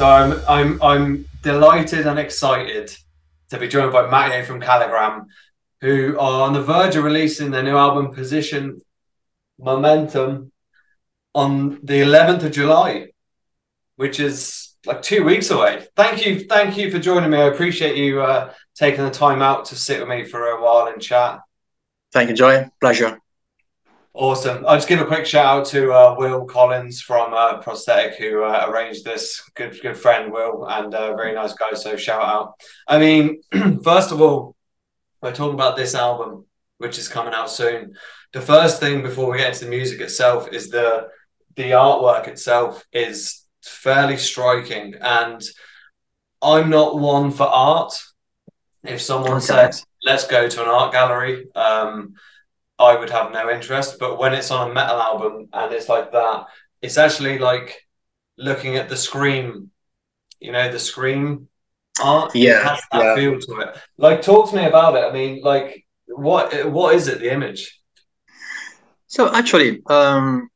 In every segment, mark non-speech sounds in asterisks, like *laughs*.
So I'm I'm I'm delighted and excited to be joined by Matteo from Calligram, who are on the verge of releasing their new album Position Momentum on the 11th of July, which is like two weeks away. Thank you, thank you for joining me. I appreciate you uh, taking the time out to sit with me for a while and chat. Thank you, Joey. Pleasure. Awesome. I'll just give a quick shout out to uh, Will Collins from uh, Prosthetic who uh, arranged this. Good, good friend Will, and a very nice guy. So shout out. I mean, *clears throat* first of all, we're talking about this album, which is coming out soon. The first thing before we get into the music itself is the the artwork itself is fairly striking, and I'm not one for art. If someone okay. said, "Let's go to an art gallery," um, I would have no interest. But when it's on a metal album and it's like that, it's actually like looking at the scream, you know, the scream art. Yeah, has that yeah. feel to it. Like, talk to me about it. I mean, like, what what is it? The image. So actually, um,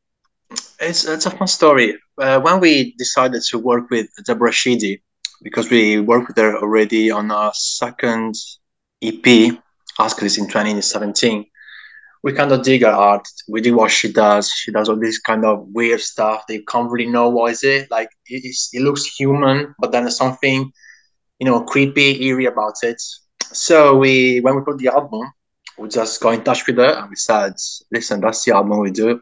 it's it's a fun story. Uh, when we decided to work with Deborah Sheedy, because we worked with her already on our second EP, Askesis in 2017 we kind of dig her art. We do what she does. She does all this kind of weird stuff. They can't really know what is it. Like it, it looks human, but then there's something, you know, creepy, eerie about it. So we, when we put the album, we just got in touch with her and we said, "Listen, that's the album we do.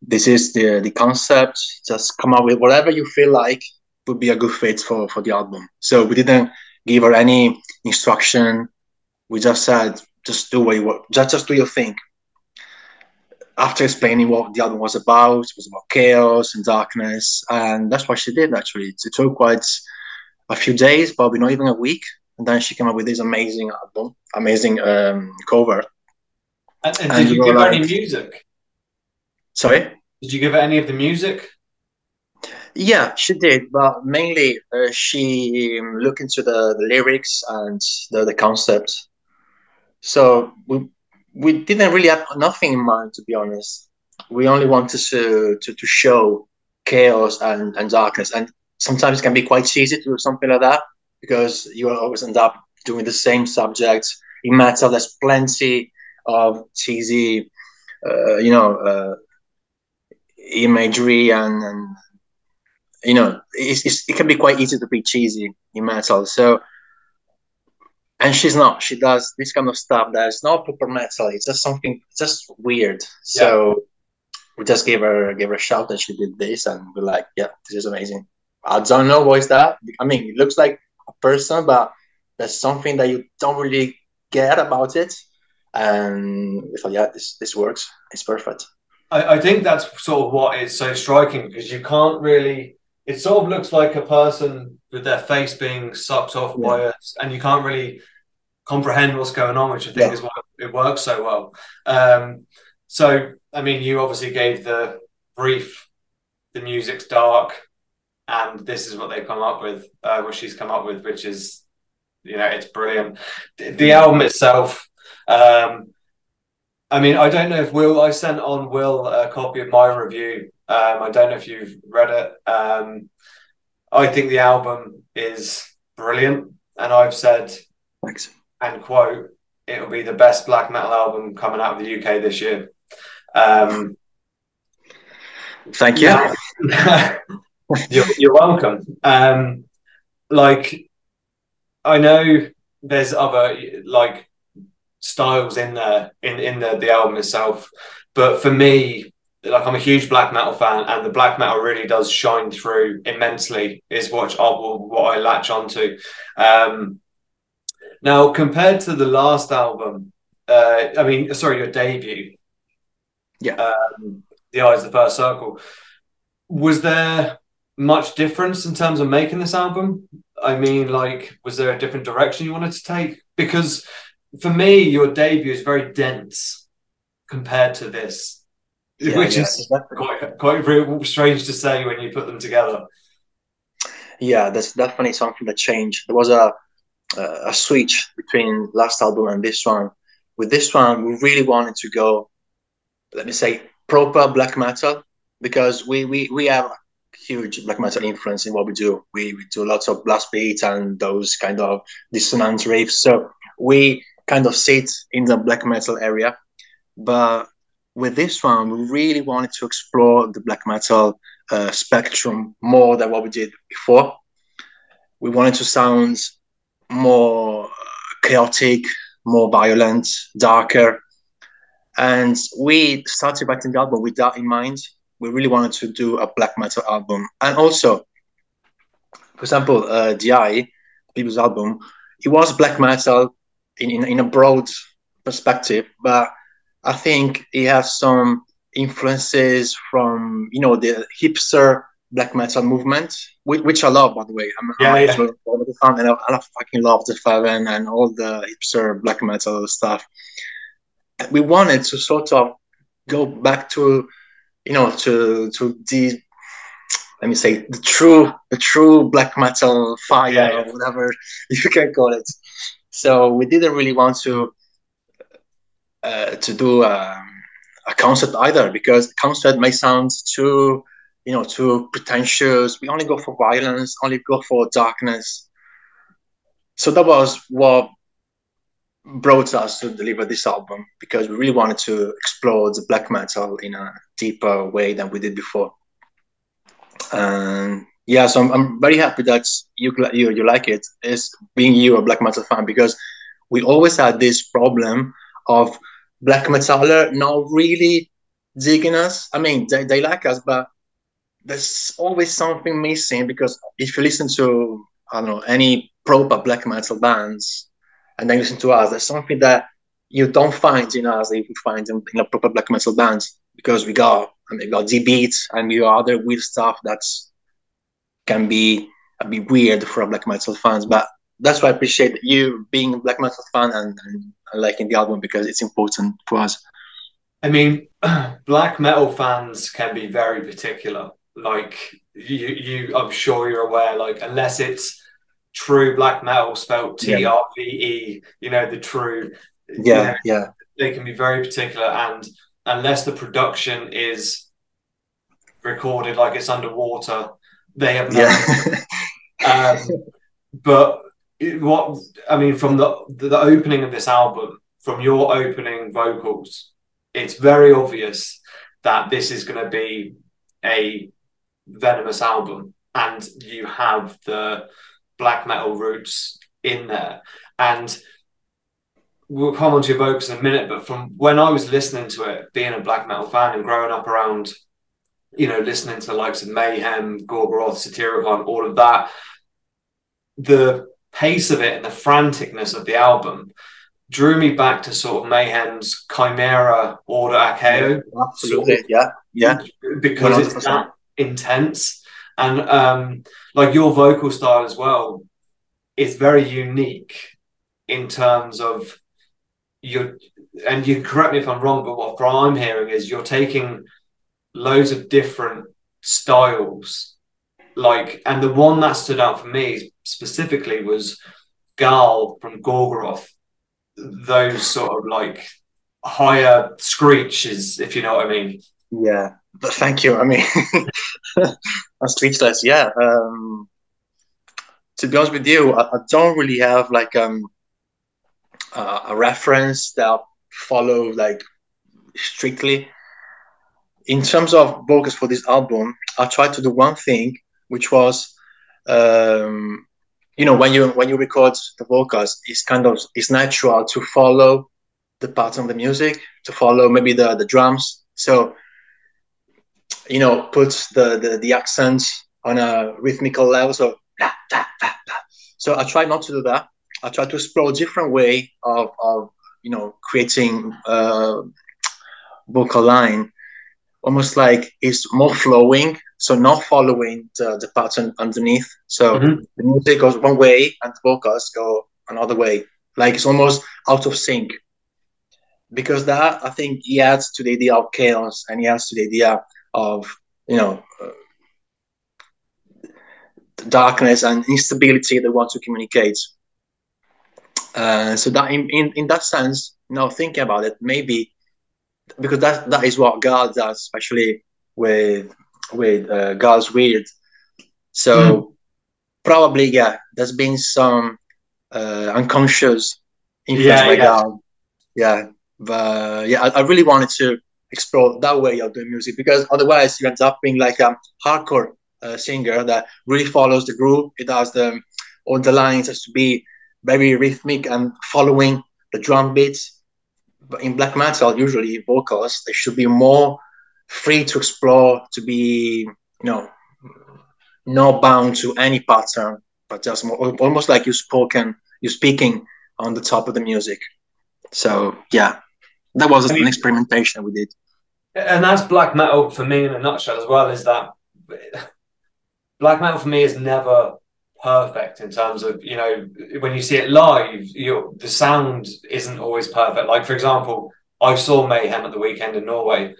This is the the concept. Just come up with whatever you feel like would be a good fit for for the album." So we didn't give her any instruction. We just said, "Just do what you want. Just just do your thing." After explaining what the album was about, it was about chaos and darkness, and that's what she did. Actually, it took quite a few days, probably not even a week, and then she came up with this amazing album, amazing um, cover. And, and, and did you give like, her any music? Sorry, did you give her any of the music? Yeah, she did, but mainly uh, she um, looked into the, the lyrics and the, the concept. So we we didn't really have nothing in mind, to be honest. We only wanted to to, to show chaos and, and darkness, and sometimes it can be quite cheesy to do something like that because you always end up doing the same subject. In metal, there's plenty of cheesy, uh, you know, uh, imagery and, and you know, it's, it's, it can be quite easy to be cheesy in metal. So and she's not. She does this kind of stuff that's not proper metal. It's just something just weird. So yeah. we just gave her gave her a shout that she did this, and we're like, yeah, this is amazing. I don't know what is that. I mean, it looks like a person, but there's something that you don't really get about it. And we thought, yeah, this this works. It's perfect. I, I think that's sort of what is so striking because you can't really. It sort of looks like a person with their face being sucked off yeah. by it, and you can't really comprehend what's going on, which I think yeah. is why it works so well. Um, so, I mean, you obviously gave the brief, the music's dark, and this is what they've come up with, uh, what she's come up with, which is, you know, it's brilliant. The, the album itself, um, I mean, I don't know if Will, I sent on Will a copy of my review. Um, I don't know if you've read it. Um, I think the album is brilliant, and I've said Thanks and quote, it'll be the best black metal album coming out of the UK this year. Um, Thank you. Yeah. *laughs* you're, you're, welcome. Um, like, I know there's other like styles in there in in the the album itself, but for me, like I'm a huge black metal fan, and the black metal really does shine through immensely. Is what I what I latch onto. Um, now, compared to the last album, uh, I mean, sorry, your debut, yeah, um, the Eyes, of the First Circle, was there much difference in terms of making this album? I mean, like, was there a different direction you wanted to take? Because for me, your debut is very dense compared to this, yeah, which yeah, is quite quite strange to say when you put them together. Yeah, that's definitely something that changed. There was a uh, a switch between last album and this one. With this one, we really wanted to go, let me say, proper black metal because we we we have a huge black metal influence in what we do. We, we do lots of blast beats and those kind of dissonant riffs. So we kind of sit in the black metal area. But with this one, we really wanted to explore the black metal uh, spectrum more than what we did before. We wanted to sound more chaotic, more violent, darker. And we started writing the album with that in mind. We really wanted to do a black metal album. And also, for example, uh, DI, people's album, it was black metal in, in, in a broad perspective, but I think it has some influences from, you know, the hipster black metal movement, which, which I love, by the way. I'm, yeah, I'm yeah. a fan, and I, I fucking love Deafheaven and all the hipster black metal stuff. We wanted to sort of go back to, you know, to to the let me say the true the true black metal fire Yeah, yeah. or whatever *laughs* you can call it. So we didn't really want to uh, to do um, a concert either because concert may sound too you know too pretentious. We only go for violence, only go for darkness. So that was what brought us to deliver this album because we really wanted to explore the black metal in a deeper way than we did before. And yeah, so I'm, I'm very happy that you you you like it. Is being you a black metal fan because we always had this problem of black metaller not really digging us. I mean, they, they like us, but there's always something missing because if you listen to I don't know any proper black metal bands and then listen to us, there's something that you don't find in us that you find in, in a proper black metal bands because we got mean, we got D beats and we other weird stuff that's can be a bit weird for black metal fans, but that's why I appreciate you being a black metal fan and, and liking the album because it's important for us. I mean, *clears throat* black metal fans can be very particular. Like you, you, I'm sure you're aware. Like unless it's true black metal spelled T. R V E, you know the true. you Yeah, know, yeah, they can be very particular, and unless the production is recorded like it's underwater, they have no yeah, *laughs* um, but what I mean from the, the the opening of this album, from your opening vocals, it's very obvious that this is going to be a venomous album, and you have the black metal roots in there, and we'll come on to your vocals in a minute. But from when I was listening to it, being a black metal fan and growing up around you know, listening to the likes of Mayhem, Gorgoroth, Satyricon, all of that, the pace of it and the franticness of the album drew me back to sort of Mayhem's Chimera Ordo Ad Chao absolutely, yeah, yeah, because it's 100%. that intense. And um like your vocal style as well is very unique in terms of your and you correct me if I'm wrong but what I'm hearing is you're taking loads of different styles. Like and the one that stood out for me specifically was Gaahl from Gorgoroth. Those sort of like higher screeches if you know what I mean. Yeah. But thank you. I mean, *laughs* I'm speechless. Yeah. Um, to be honest with you, I, I don't really have like um uh, a reference that I follow like strictly. In terms of vocals for this album, I tried to do one thing, which was, um, you know, when you when you record the vocals, it's kind of it's natural to follow the pattern of the music, to follow maybe the the drums. So, you know, puts the the, the accent on a rhythmical level. So, blah, blah, blah, blah. so I try not to do that. I try to explore a different way of of you know creating a vocal line almost like it's more flowing, so not following the, the pattern underneath. So Mhm. the music goes one way and the vocals go another way. Like it's almost out of sync. Because that I think he adds to the idea of chaos and he adds to the idea of you know uh, darkness and instability they want to communicate. Uh, so that in, in, in that sense, now thinking about it, maybe because that that is what Gaahl does, especially with with uh, Gaahls Wyrd. So mm. probably, yeah, there's been some uh, unconscious influence yeah, by yeah. Yeah, but yeah, I, I, really wanted to explore that way of doing music because otherwise you end up being like a hardcore uh, singer that really follows the groove. It does the all the lines has to be very rhythmic and following the drum beats. But in black metal, usually vocals they should be more free to explore, to be you know not bound to any pattern, but just more, almost like you spoken, you speaking on the top of the music. So yeah, that was I mean, an experimentation we did. And that's black metal for me in a nutshell as well. Is that black metal for me is never perfect in terms of you know when you see it live, the sound isn't always perfect. Like for example, I saw Mayhem at the weekend in Norway,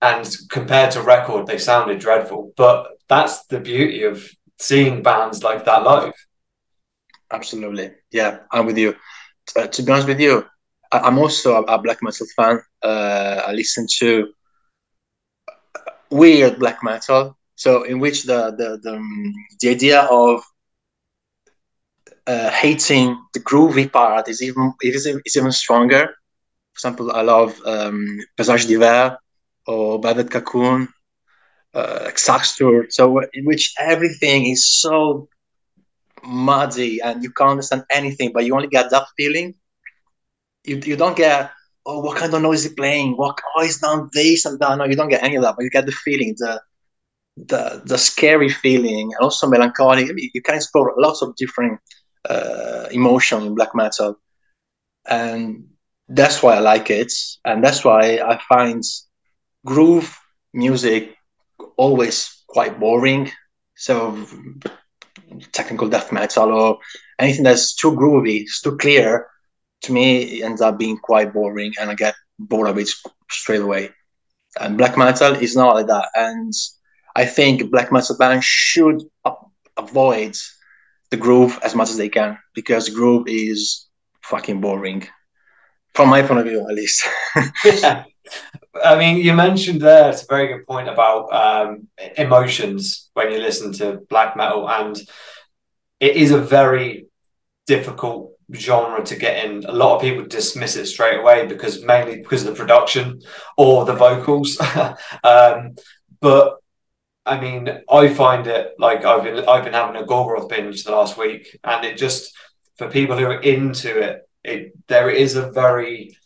and compared to record, they sounded dreadful. But that's the beauty of seeing bands like that live. Absolutely, yeah, I'm with you. Uh, to be honest with you, I, am also a, a, black metal fan. Uh, I listen to weird black metal, so in which the the the, um, the idea of uh, hating the groovy part is even it is, is even stronger. For example, I love um, Paysage d'Hiver or Velvet Cocoon, uh, Exhaustor. So in which everything is so muddy and you can't understand anything, but you only get that feeling. You, you don't get oh what kind of noise is he playing? What oh he's done this and that. No, you don't get any of that, but you get the feeling, the the the scary feeling, and also melancholic. I mean, you can explore lots of different uh, emotion in black metal, and that's why I like it, and that's why I find groove music always quite boring. So technical death metal or anything that's too groovy, it's too clear, to me it ends up being quite boring, and I get bored of it straight away. And black metal is not like that, and I think black metal bands should avoid the groove as much as they can because groove is fucking boring from my point of view at least *laughs* yeah. i mean you mentioned there it's a very good point about um, emotions when you listen to black metal and it is a very difficult genre to get in a lot of people dismiss it straight away because mainly because of the production or the vocals *laughs* um, but I mean, I find it like I've been I've been having a Gorgoroth binge the last week, and it just for people who are into it, it there is a very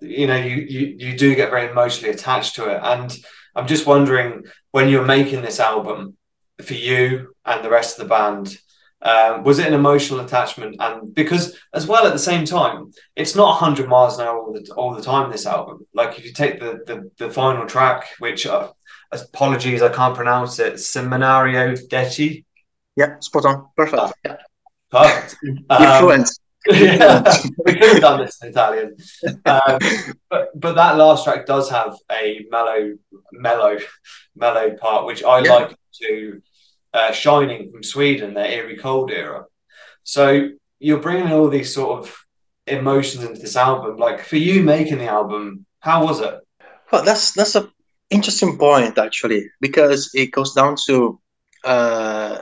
you know you you you do get very emotionally attached to it, and I'm just wondering when you're making this album for you and the rest of the band. Um, was it an emotional attachment? And because, as well, at the same time, it's not 100 miles an hour all the, all the time. This album, like if you take the the, the final track, which uh, apologies, I can't pronounce it. Seminario Deci. Yeah, spot on. Perfect. Oh, yeah. Perfect. *laughs* Um, *laughs* yeah, we could have done this in Italian. Um, but but that last track does have a mellow, mellow, mellow part, which I yeah. like to uh, Shining from Sweden, their eerie cold era. So you're bringing all these sort of emotions into this album. Like for you making the album, how was it? Well, that's that's a interesting point actually because it goes down to uh,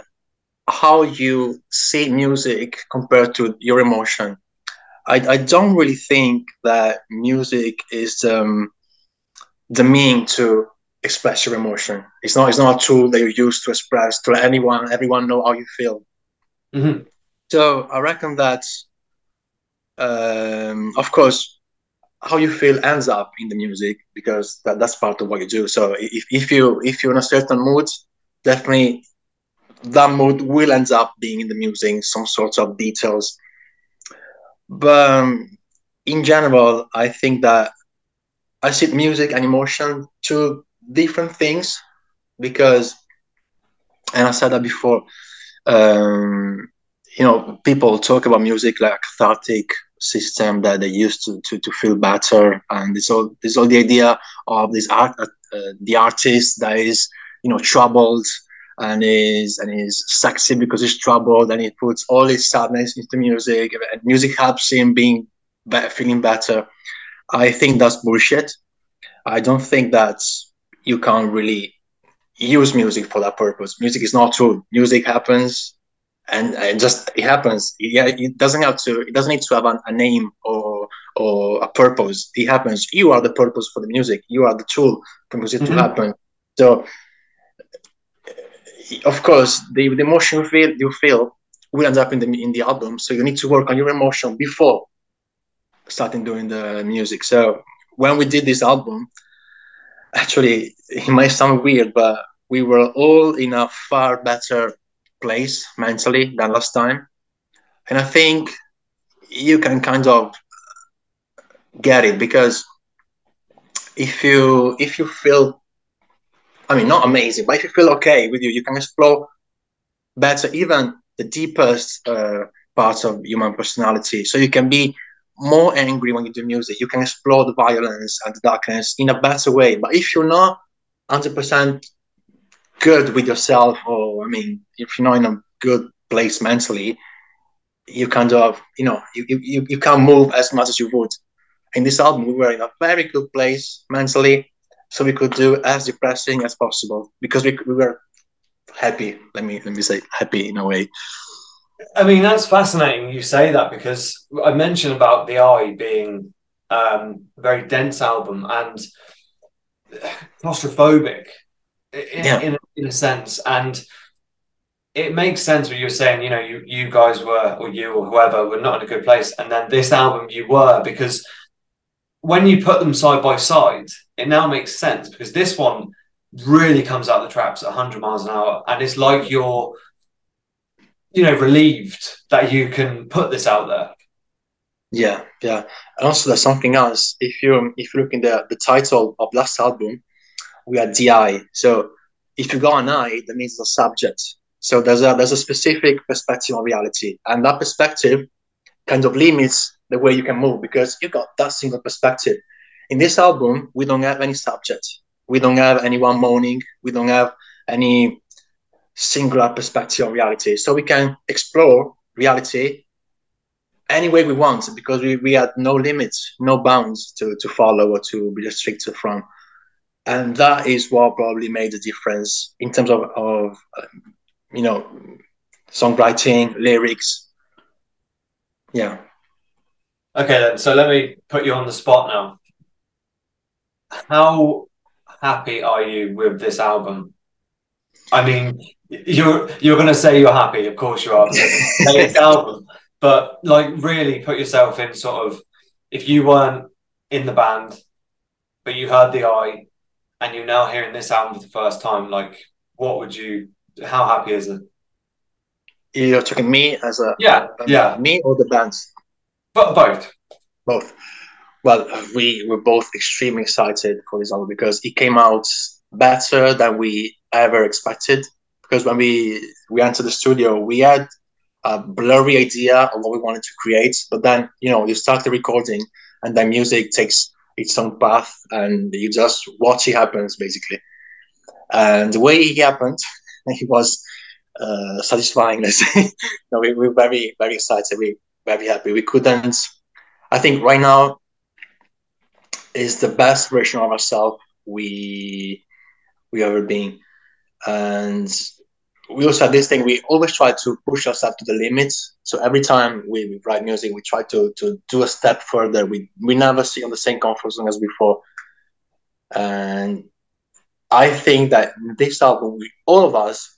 how you see music compared to your emotion. I, I don't really think that music is um, the mean to express your emotion. It's not. It's not a tool that you use to express to let anyone, everyone know how you feel. Mm-hmm. So I reckon that, um, of course, how you feel ends up in the music because that, that's part of what you do. So if, if you if you're in a certain mood, definitely that mood will end up being in the music, some sorts of details. But um, in general, I think that I see music and emotion two different things because, and I said that before. Um, you know, people talk about music like a cathartic system that they use to, to, to feel better and this all this all the idea of this art uh, the artist that is you know troubled and is and is sexy because he's troubled and he puts all his sadness into music and music helps him being better, feeling better i think that's bullshit i don't think that you can't really use music for that purpose. Music is not true. Music happens and it just it happens. Yeah, it doesn't have to. It doesn't need to have a, a name or or a purpose. It happens. You are the purpose for the music. You are the tool for music mm-hmm. to happen. So, of course, the, the emotion you feel you feel will end up in the in the album. So you need to work on your emotion before starting doing the music. So when we did this album, actually, it might sound weird, but we were all in a far better place mentally than last time. And I think you can kind of get it because if you if you feel I mean not amazing, but if you feel okay with you, you can explore better even the deepest uh, parts of human personality. So you can be more angry when you do music. You can explore the violence and the darkness in a better way. But if you're not 100% good with yourself, or I mean, if you're not in a good place mentally, you kind of, you know, you, you, you can't move as much as you would. In this album, we were in a very good place mentally, so we could do as depressing as possible because we, we were happy. Let me let me say happy in a way. I mean, that's fascinating you say that because I mentioned about the Eye being um, a very dense album and claustrophobic in, yeah. in, in, a sense. And it makes sense what you were saying, you know, you, you guys were, or you or whoever, were not in a good place. And then this album, you were, because when you put them side by side, it now makes sense because this one really comes out the traps at 100 miles an hour. And it's like you're you know relieved that you can put this out there. Yeah yeah. And also there's something else. If you um, if you look in the the title of last album we had di so if you got an eye that means the subject. So there's a there's a specific perspective on reality. And that perspective kind of limits the way you can move because you got that single perspective. In this album we don't have any subject. We don't have anyone moaning. We don't have any singular perspective on reality. So we can explore reality any way we want because we, we had no limits, no bounds to, to follow or to be restricted from. And that is what probably made the difference in terms of, of um, you know, songwriting, lyrics. Yeah. Okay, then. So let me put you on the spot now. How happy are you with this album? I mean, you're you're going to say you're happy, of course you are. *laughs* album, but like really put yourself in sort of if you weren't in the band, but you heard the eye, and you're now hearing this album for the first time, like what would you? How happy is it? You're talking me as a yeah um, yeah me or the bands, but both both. Well, we were both extremely excited for this album because it came out better than we ever expected because when we we entered the studio, we had a blurry idea of what we wanted to create, but then you know you start the recording, and then music takes its own path, and you just watch it happens basically. And the way it happened, *laughs* it was uh, satisfying. *laughs* Let's say, we, we're very very excited. We very happy. We couldn't. I think right now is the best version of ourselves we we ever been. And we also have this thing we always try to push ourselves to the limits. So every time we, write music we try to to do a step further. We we never see on the same comfort zone as before. And i think that this album we, all of us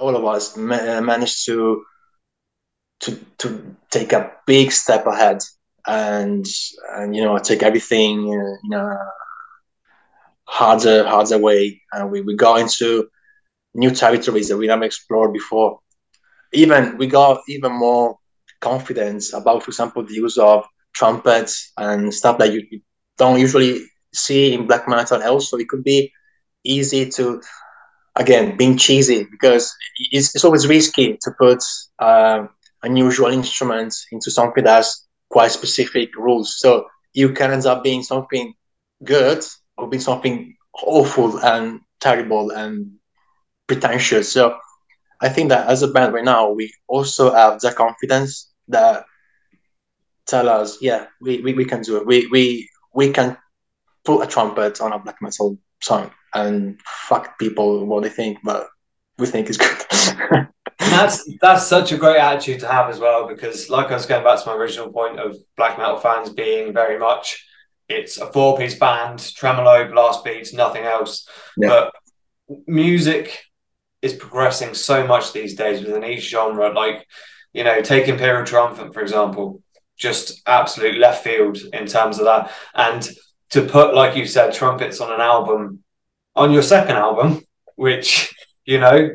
all of us ma- uh, managed to to to take a big step ahead and and you know take everything uh, in a harder harder way and we, we got into new territories that we never explored before. Even we got even more confidence about, for example, the use of trumpets and stuff that you don't usually see in black metal. Also, it could be easy to, again, being cheesy because it's, it's always risky to put uh, unusual instruments into something that's quite specific rules. So you can end up being something good or being something awful and terrible and pretentious. So I think that as a band right now, we also have the confidence that tell us, yeah, we, we, we can do it. We we we can put a trumpet on a black metal song. and fuck people what they think, but we think it's good. *laughs* that's that's such a great attitude to have as well because like I was going back to my original point of black metal fans being very much it's a four piece band, tremolo, blast beats, nothing else. Yeah. But music is progressing so much these days within each genre. Like, you know, take Imperial Triumphant, for example, just absolute left field in terms of that. And to put, like you said, trumpets on an album, on your second album, which you know,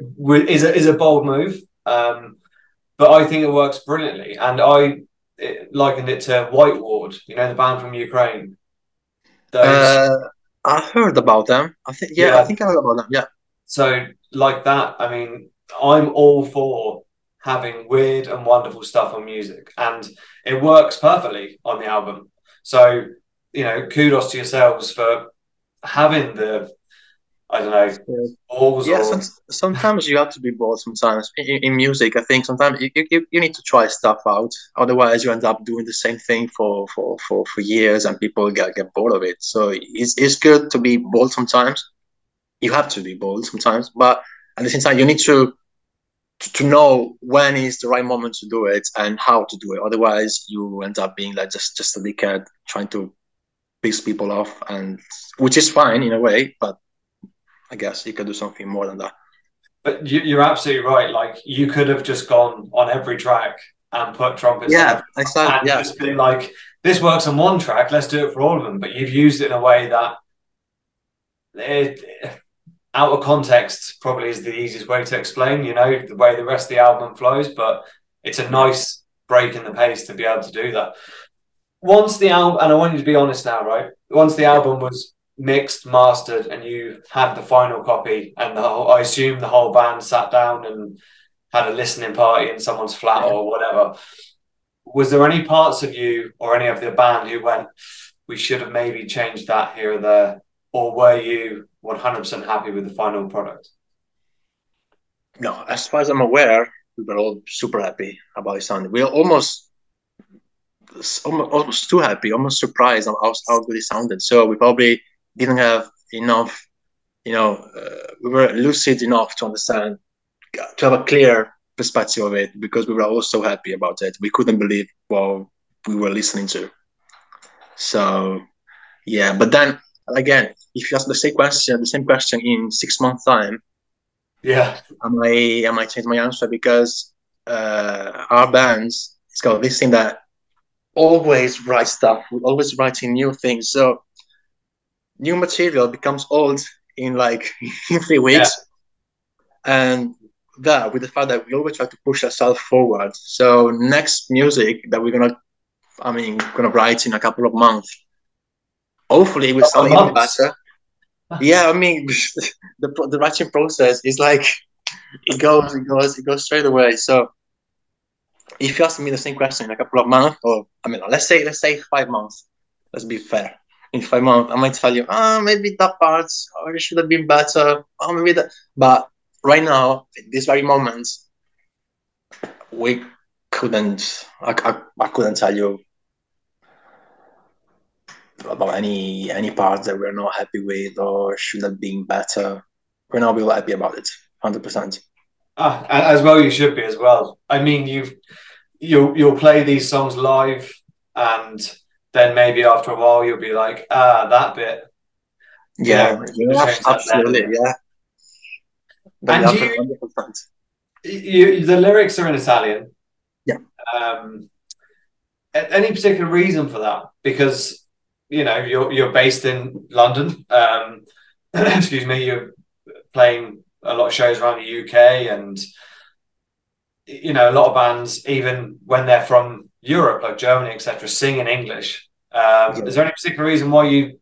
is a, is a bold move. Um, but I think it works brilliantly. And I it, likened it to White Ward, you know, the band from Ukraine. Those... Uh, I heard about them. I think, yeah, yeah, I think I heard about them. Yeah. So, like that, I mean, I'm all for having weird and wonderful stuff on music, and it works perfectly on the album. So, you know, kudos to yourselves for having the I don't know. Balls yeah, or... some, sometimes you have to be bold. Sometimes in, in music, I think sometimes you, you, you need to try stuff out. Otherwise, you end up doing the same thing for, for, for, for years, and people get, get bored of it. So it's it's good to be bold sometimes. You have to be bold sometimes, but at the same time, you need to to know when is the right moment to do it and how to do it. Otherwise, you end up being like just just a dickhead trying to piss people off, and which is fine in a way, but I guess you could do something more than that. But you, are absolutely right. Like you could have just gone on every track and put trumpets. Yeah, I said. And yeah, just be like, this works on one track. Let's do it for all of them. But you've used it in a way that it, out of context probably is the easiest way to explain. You know the way the rest of the album flows, but it's a nice break in the pace to be able to do that. Once the album, and I want you to be honest now, right? Once the album was mixed, mastered, and you had the final copy, and the whole, I assume the whole band sat down and had a listening party in someone's flat or whatever. Was there any parts of you or any of the band who went, we should have maybe changed that here or there? Or were you 100% happy with the final product? No, as far as I'm aware, we were all super happy about the sound. We were almost almost, almost too happy, almost surprised how, how good it sounded. So we probably didn't have enough, you know, uh, we were lucid enough to understand, to have a clear perspective of it because we were all so happy about it. We couldn't believe what we were listening to. So, yeah, but then again, if you ask the same question, the same question in six months' time, yeah, I might I might change my answer because uh, our bands it's got this thing that always write stuff, always writing new things. So new material becomes old in like *laughs* in three weeks. Yeah. And that with the fact that we always try to push ourselves forward. So next music that we're gonna I mean gonna write in a couple of months. Hopefully with sound even better. *laughs* yeah, I mean *laughs* the the writing process is like it goes, it goes, it goes straight away. So if you ask me the same question in a couple of months, or I mean let's say let's say five months, let's be fair five months, I might tell you, ah, oh, maybe that part or it should have been better. Oh, maybe that. But right now, in this very moment, we couldn't. I, I, I couldn't tell you about any any parts that we're not happy with or should have been better. We're not really happy about it, hundred percent. Ah, as well, you should be as well. I mean, you've you'll you'll play these songs live and then maybe after a while you'll be like, ah, that bit. Yeah, yeah absolutely, yeah. and you, you, the lyrics are in Italian. Yeah. Um, any particular reason for that? Because you know you're you're based in London. Um, *clears throat* excuse me, you're playing a lot of shows around the UK, and you know a lot of bands, even when they're from Europe, like Germany, etc., sing in English. Um, yeah. Is there any particular reason why you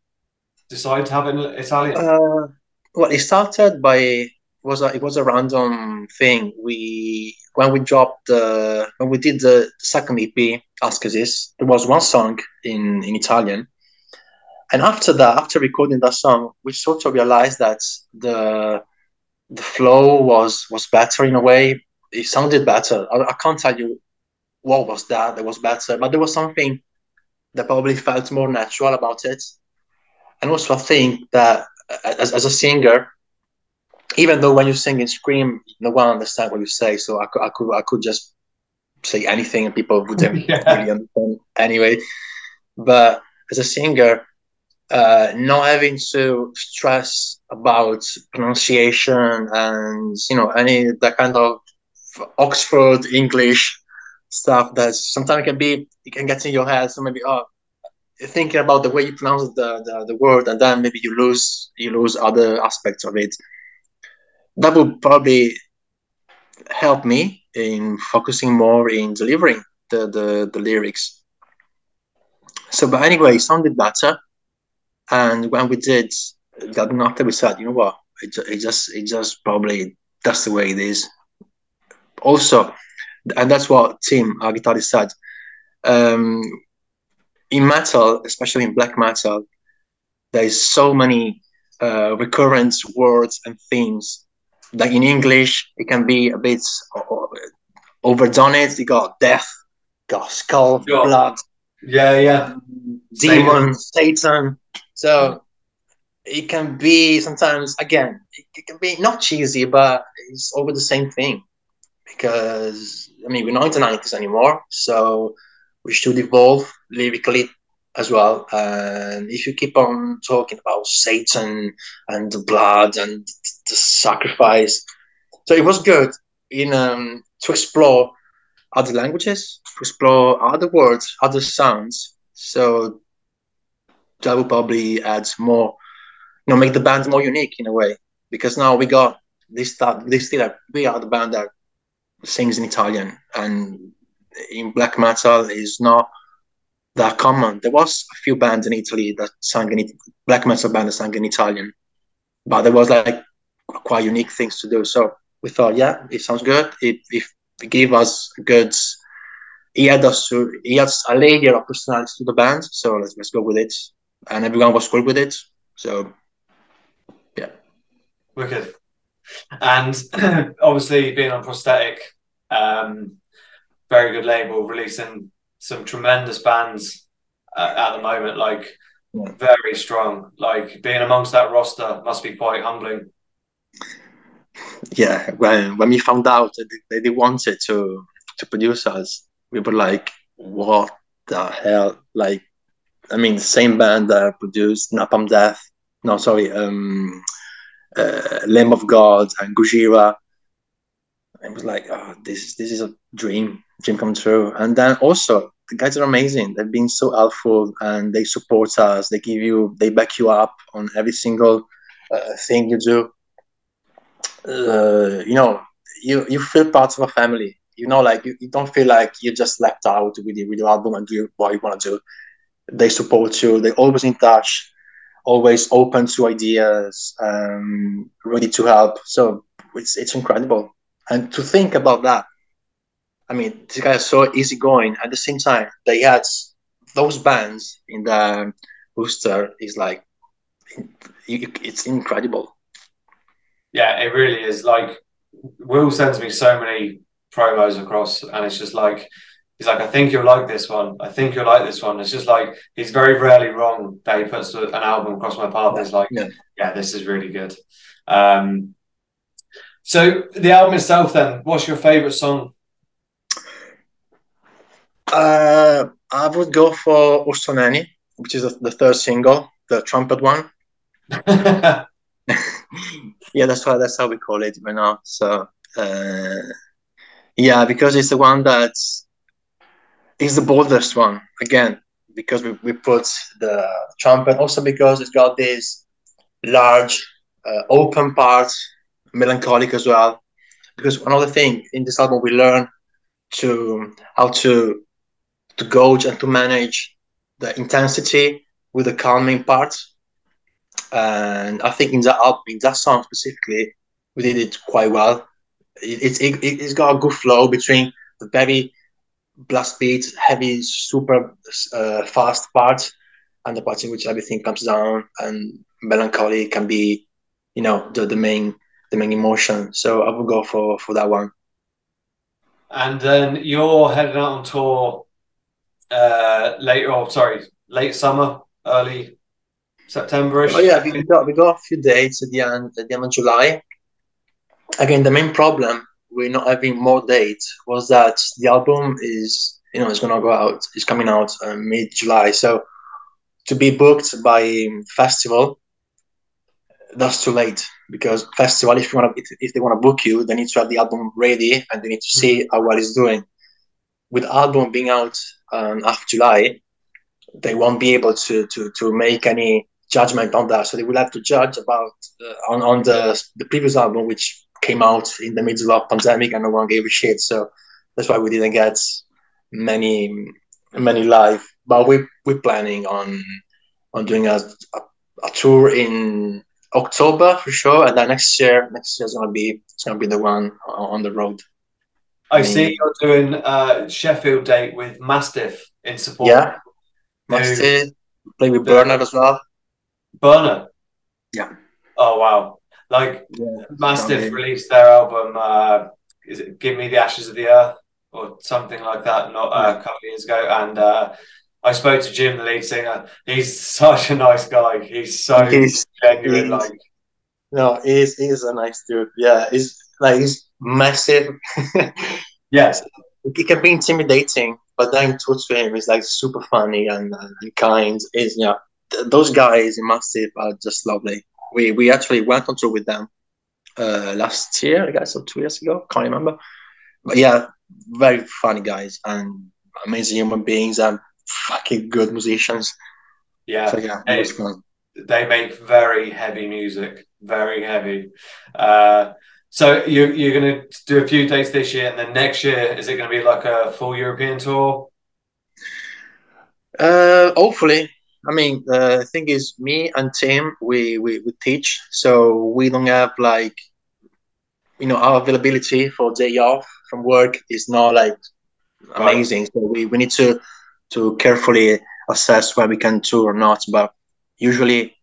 decided to have it in Italian? Uh, well, it started by was a, it was a random thing. We when we dropped the when we did the second EP, Askesis, there was one song in in Italian, and after that, after recording that song, we sort of realized that the the flow was was better in a way. It sounded better. I, I can't tell you what was that that was better, but there was something that probably felt more natural about it. And also, I think that as, as a singer, even though when you sing and scream, no one understands what you say. So I could, I could, I could just say anything and people wouldn't *laughs* yeah. really understand anyway. But as a singer, uh, not having to stress about pronunciation and you know any that kind of Oxford English stuff that sometimes can be it can get in your head. So maybe oh, thinking about the way you pronounce the, the, the word, and then maybe you lose you lose other aspects of it. That would probably help me in focusing more in delivering the, the, the lyrics. So, but anyway, it sounded better. And when we did that after we said, you know what, it, it just it just probably that's the way it is. Also, and that's what Tim, our guitarist, said. Um, in metal, especially in black metal, there's so many uh, recurrent words and themes that in English it can be a bit overdone. It you got death, got skull, yeah. blood, yeah, yeah, demon, Satan. Satan. So it can be sometimes again it can be not cheesy, but it's over the same thing because I mean we're not in the nineties anymore, so we should evolve lyrically as well. And if you keep on talking about Satan and the blood and the sacrifice, so it was good in um, to explore other languages, to explore other words, other sounds. So that will probably add more, you know, make the band more unique in a way. Because now we got this this still we are the band that sings in Italian and in black metal is not that common. There was a few bands in Italy that sang in black metal band that sang in Italian, but there was like quite unique things to do. So we thought, yeah, it sounds good. It, it, it gave us good. He had us to, he had a layer of personality to the band. So let's let's go with it, and everyone was cool with it. So yeah, wicked. And *clears throat* obviously, being on prosthetic, um, very good label, releasing some tremendous bands uh, at the moment, like yeah. very strong. Like being amongst that roster must be quite humbling. Yeah, when when we found out that they, they wanted to to produce us, we were like, "What the hell?" Like, I mean, the same band that produced Napalm Death. No, sorry, um, uh, Lamb of God and Gojira it was like, oh, this this is a dream, dream come true. And then also the guys are amazing. They've been so helpful and they support us. They give you, they back you up on every single uh, thing you do. Uh, you know, you you feel part of a family. You know, like you, you don't feel like you're just left out with your, with your album and do what you want to do. They support you. They're always in touch, always open to ideas, um, ready to help. So it's it's incredible. And to think about that, I mean, this guy is so easygoing. At the same time, they had those bands in the booster is like, it's incredible. Yeah, it really is. Like, Will sends me so many promos across, and it's just like, he's like, I think you'll like this one. I think you'll like this one. It's just like he's very rarely wrong that he puts an album across my path. It's like, yeah. yeah, this is really good. Um, so the album itself, then, what's your favorite song? Uh, I would go for Ursoneni, which is the third single, the trumpet one. *laughs* yeah, that's why that's how we call it right now. So uh, yeah, because it's the one that is the boldest one. Again, because we, we put the trumpet, also because it's got this large uh, open part melancholic as well. Because another thing in this album we learn to how to to gauge and to manage the intensity with the calming parts. And I think in that album, in that song specifically, we did it quite well. It, it, it, has got a good flow between the very blast beat, heavy, super uh, fast parts, and the parts in which everything comes down and melancholy can be, you know, the, the main the main emotion. So I would go for for that one. And then you're heading out on tour uh, later. Oh, sorry, late summer, early September-ish. Oh yeah, we got we got a few dates at the end at the end of July. Again, the main problem with not having more dates was that the album is you know it's gonna go out. It's coming out uh, mid July, so to be booked by festival, that's too late because festival if you want to if, they want to book you, they need to have the album ready and they need to see how well it's doing. With album being out um, after July, they won't be able to to to make any judgment on that. So they will have to judge about uh, on on the the previous album, which came out in the middle of pandemic, and no one gave a shit. So that's why we didn't get many many live. But we we're planning on on doing a, a, a tour in October for sure, and then next year next year's gonna be it's gonna be the one on the road. I see you're doing a Sheffield date with Mastiff in support. Yeah, Mastiff. Play with Bernard as well. Bernard. Yeah. Oh wow! Like Yeah. Mastiff released their album. Uh, is it "Give Me the Ashes of the Earth" or something like that? Not uh, a couple of years ago, and uh, I spoke to Jim, the lead singer. He's such a nice guy. He's so He's- genuine. he's- Like No, he's he's a nice dude. Yeah, he's like he's massive. *laughs* yes, it can be intimidating, but then talk to him is like super funny and, and kind. Is yeah, th- those guys in Mastiff are just lovely. We we actually went on tour with them uh, last year, I guess, or two years ago. Can't remember. But yeah, very funny guys and amazing human beings and fucking good musicians. yeah. So yeah, it they make very heavy music, very heavy. Uh, so you, you're going to do a few dates this year, and then next year is it going to be like a full European tour? Uh, hopefully. I mean, the thing is, me and Tim, we, we, we teach, so we don't have like, you know, our availability for day off from work is not like amazing. So we, we need to to carefully assess where we can tour or not. But usually,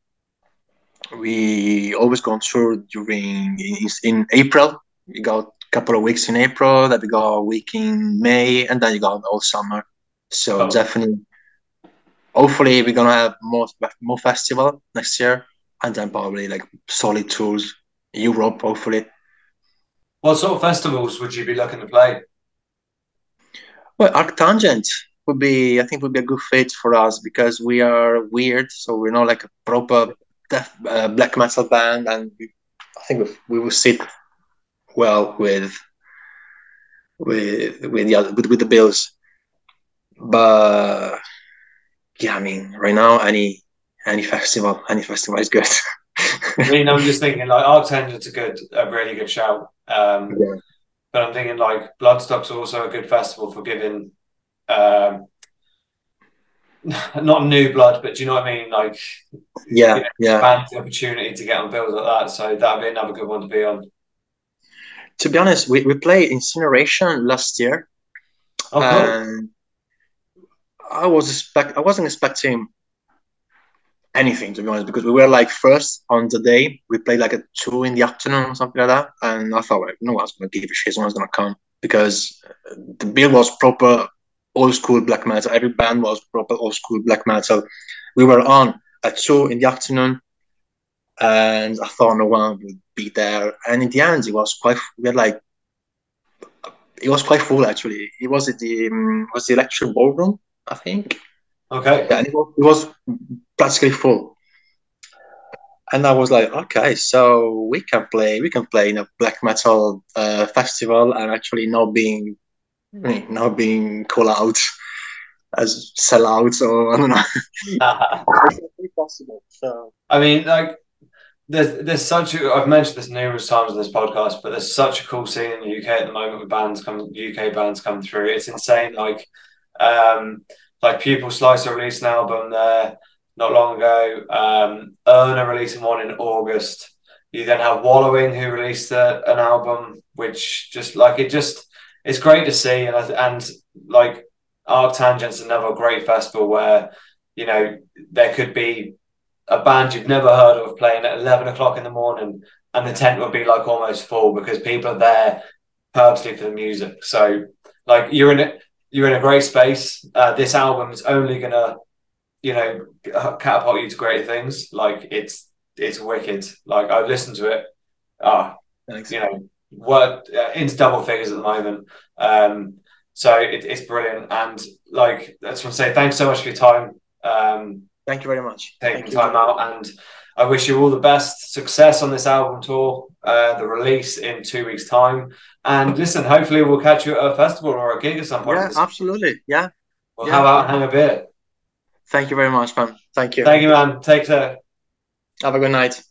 we always go on tour during in, in April. We got a couple of weeks in April, then we got a week in May, and then you got all summer. So Oh. definitely hopefully we're gonna have more more festival next year and then probably like solid tours europe hopefully What sort of festivals would you be looking to play? well arctangent would be i think would be a good fit for us because we are weird so we're not like a proper death, uh, black metal band and we, i think we, we will sit well with with with the other, with, with the bills but yeah i mean right now any any festival any festival is good *laughs* I mean, I'm just thinking like Arctangent's a good, a really good shout. Um, Yeah. But I'm thinking like Bloodstock's also a good festival for giving, um, *laughs* not new blood, but do you know what I mean? Like yeah yeah fans the opportunity to get on bills like that. So that'd be another good one to be on. to be honest, we, we played Incineration last year, Oh, cool. and I was expect I wasn't expecting anything to be honest because we were like first on the day. We played like at two in the afternoon or something like that, and I thought like no one's gonna give a shit, no one's gonna come because the bill was proper old school black metal. Every band was proper old school black metal. We were on at two in the afternoon, and I thought no one would be there. And in the end, it was quite. We had like it was quite full actually. It was at the um, was the Electric Ballroom, I think. okay. Yeah, and it was, it was practically full. And I was like, okay, so we can play, we can play in a black metal uh, festival and actually not being, not being called out as sellouts or I don't know. It's *laughs* definitely possible. So I mean, like, there's there's such a I've mentioned this numerous times in this podcast, but there's such a cool scene in the UK at the moment with bands come UK bands come through. It's insane. Like, um, like Pupil Slicer released an album there not long ago. Um, Erna releasing one in August. You then have Wallowing who released a, an album, which just like it just it's great to see, and and like Arctangent's another great festival where you know there could be a band you've never heard of playing at 11 o'clock in the morning and the tent would be like almost full because people are there purposely for the music so like you're in it you're in a great space uh, this album is only gonna you know, catapult you to greater things. Like it's it's wicked. Like I've listened to it. Ah, Thanks. you know, what uh, into double figures at the moment. Um, so it, it's brilliant. And like I just want to say thanks so much for your time. Um, Thank you very much. Taking Thank time you. out and I wish you all the best success on this album tour, uh, the release in two weeks' time. And listen, hopefully we'll catch you at a festival or a gig at some point. Yeah, absolutely. Yeah. Well, yeah. how about hang a bit? Thank you very much, man. Thank you. Thank you, man. Take care. Have a good night.